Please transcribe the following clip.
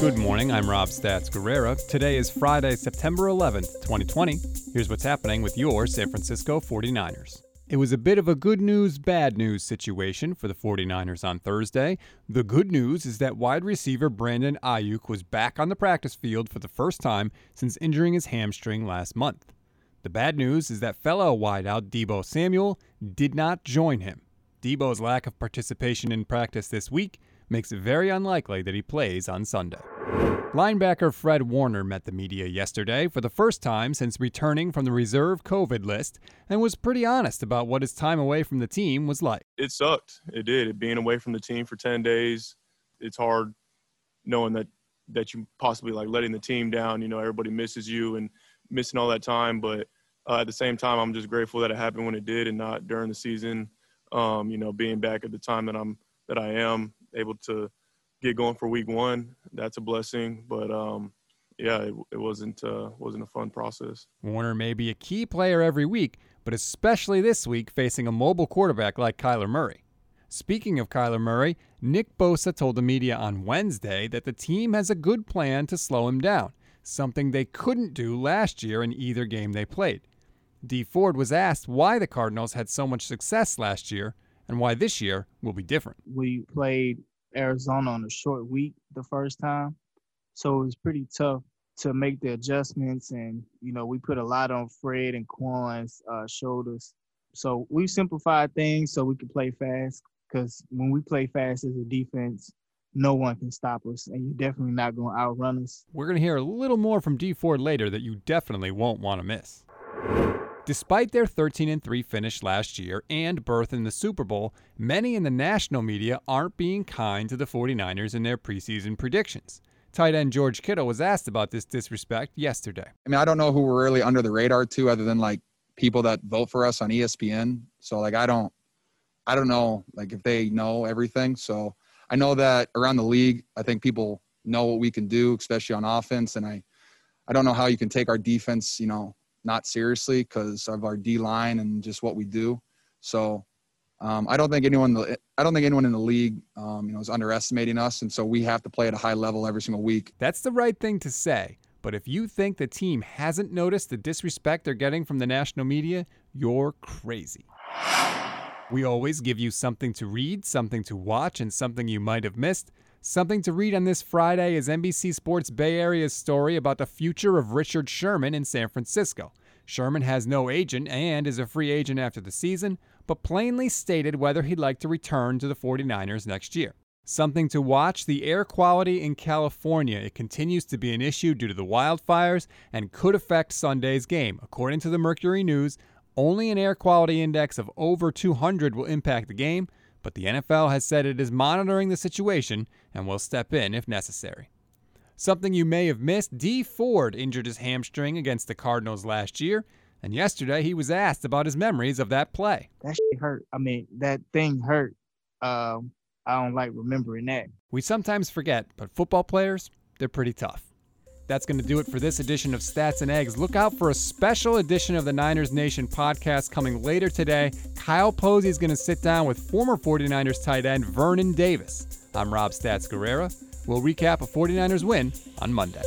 Good morning, I'm Rob Stats Guerrera. Today is Friday, September 11th, 2020. Here's what's happening with your San Francisco 49ers. It was a bit of a good news, bad news situation for the 49ers on Thursday. The good news is that wide receiver Brandon Aiyuk was back on the practice field for the first time since injuring his hamstring last month. The bad news is that fellow wideout Deebo Samuel did not join him. Deebo's lack of participation in practice this week makes it very unlikely that he plays on Sunday. Linebacker Fred Warner met the media yesterday for the first time since returning from the reserve COVID list and was pretty honest about what his time away from the team was like. It sucked. It did. It being away from the team for 10 days, it's hard knowing that that you possibly like letting the team down, you know, everybody misses you and missing all that time, but uh, at the same time, I'm just grateful that it happened when it did and not during the season. Um, you know, being back at the time that I'm that I am able to get going for week one. That's a blessing, but um, yeah, it, it wasn't uh, wasn't a fun process. Warner may be a key player every week, but especially this week facing a mobile quarterback like Kyler Murray. Speaking of Kyler Murray, Nick Bosa told the media on Wednesday that the team has a good plan to slow him down, something they couldn't do last year in either game they played. Dee Ford was asked why the Cardinals had so much success last year and why this year will be different. We played Arizona on a short week the first time. So it was pretty tough to make the adjustments. And, you know, we put a lot on Fred and Kwon's uh, shoulders. So we simplified things so we could play fast because when we play fast as a defense, no one can stop us, and you're definitely not going to outrun us. We're going to hear a little more from Dee Ford later that you definitely won't want to miss. Despite their 13 3 finish last year and berth in the Super Bowl, many in the national media aren't being kind to the 49ers in their preseason predictions. Tight end George Kittle was asked about this disrespect yesterday. I mean, I don't know who we're really under the radar to other than like people that vote for us on ESPN. So like I don't I don't know like if they know everything. So I know that around the league, I think people know what we can do, especially on offense and I I don't know how you can take our defense, you know, not seriously because of our D line and just what we do. So um, I don't think anyone I don't think anyone in the league um, you know is underestimating us, and so we have to play at a high level every single week. That's the right thing to say. But if you think the team hasn't noticed the disrespect they're getting from the national media, you're crazy. We always give you something to read, something to watch, and something you might have missed. Something to read on this Friday is NBC Sports Bay Area's story about the future of Richard Sherman in San Francisco. Sherman has no agent and is a free agent after the season, but plainly stated whether he'd like to return to the 49ers next year. Something to watch the air quality in California. It continues to be an issue due to the wildfires and could affect Sunday's game. According to the Mercury News, only an air quality index of over 200 will impact the game, but the NFL has said it is monitoring the situation and will step in if necessary. Something you may have missed Dee Ford injured his hamstring against the Cardinals last year, and yesterday he was asked about his memories of that play. That shit hurt. I mean, that thing hurt. Um, I don't like remembering that. We sometimes forget, but football players, they're pretty tough. That's going to do it for this edition of Stats and Eggs. Look out for a special edition of the Niners Nation podcast coming later today. Kyle Posey is going to sit down with former 49ers tight end Vernon Davis. I'm Rob Stats Guerrera. We'll recap a 49ers win on Monday.